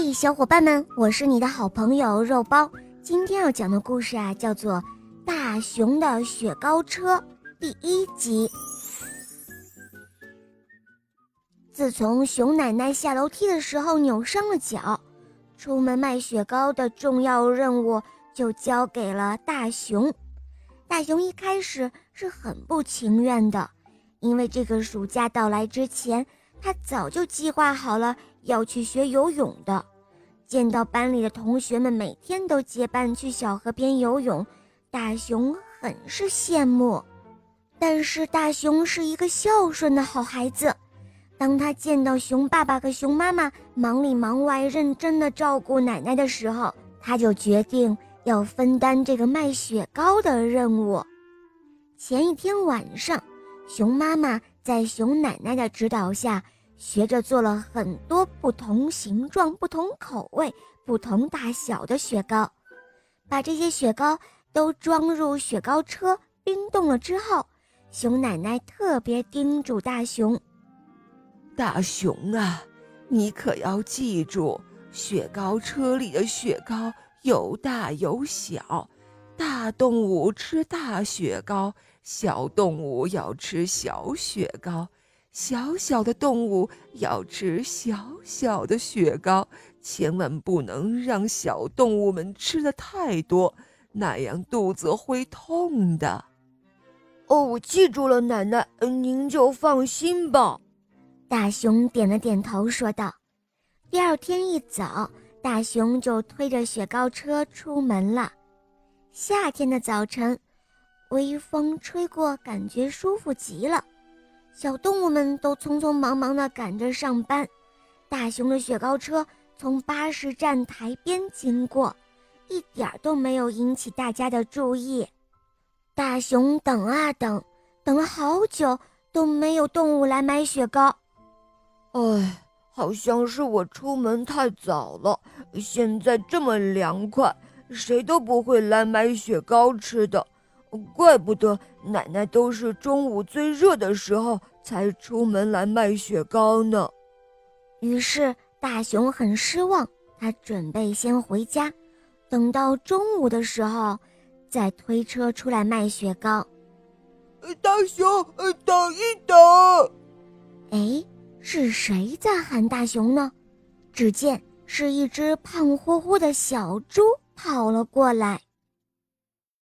嘿，小伙伴们，我是你的好朋友肉包。今天要讲的故事啊，叫做《大熊的雪糕车》第一集。自从熊奶奶下楼梯的时候扭伤了脚，出门卖雪糕的重要任务就交给了大熊。大熊一开始是很不情愿的，因为这个暑假到来之前，他早就计划好了。要去学游泳的，见到班里的同学们每天都结伴去小河边游泳，大熊很是羡慕。但是大熊是一个孝顺的好孩子，当他见到熊爸爸和熊妈妈忙里忙外、认真的照顾奶奶的时候，他就决定要分担这个卖雪糕的任务。前一天晚上，熊妈妈在熊奶奶的指导下。学着做了很多不同形状、不同口味、不同大小的雪糕，把这些雪糕都装入雪糕车，冰冻了之后，熊奶奶特别叮嘱大熊：“大熊啊，你可要记住，雪糕车里的雪糕有大有小，大动物吃大雪糕，小动物要吃小雪糕。”小小的动物要吃小小的雪糕，千万不能让小动物们吃的太多，那样肚子会痛的。哦，我记住了，奶奶，您就放心吧。大熊点了点头，说道。第二天一早，大熊就推着雪糕车出门了。夏天的早晨，微风吹过，感觉舒服极了。小动物们都匆匆忙忙地赶着上班，大熊的雪糕车从巴士站台边经过，一点儿都没有引起大家的注意。大熊等啊等，等了好久都没有动物来买雪糕。哎，好像是我出门太早了，现在这么凉快，谁都不会来买雪糕吃的。怪不得奶奶都是中午最热的时候才出门来卖雪糕呢。于是大熊很失望，他准备先回家，等到中午的时候再推车出来卖雪糕。大熊，等一等！哎，是谁在喊大熊呢？只见是一只胖乎乎的小猪跑了过来。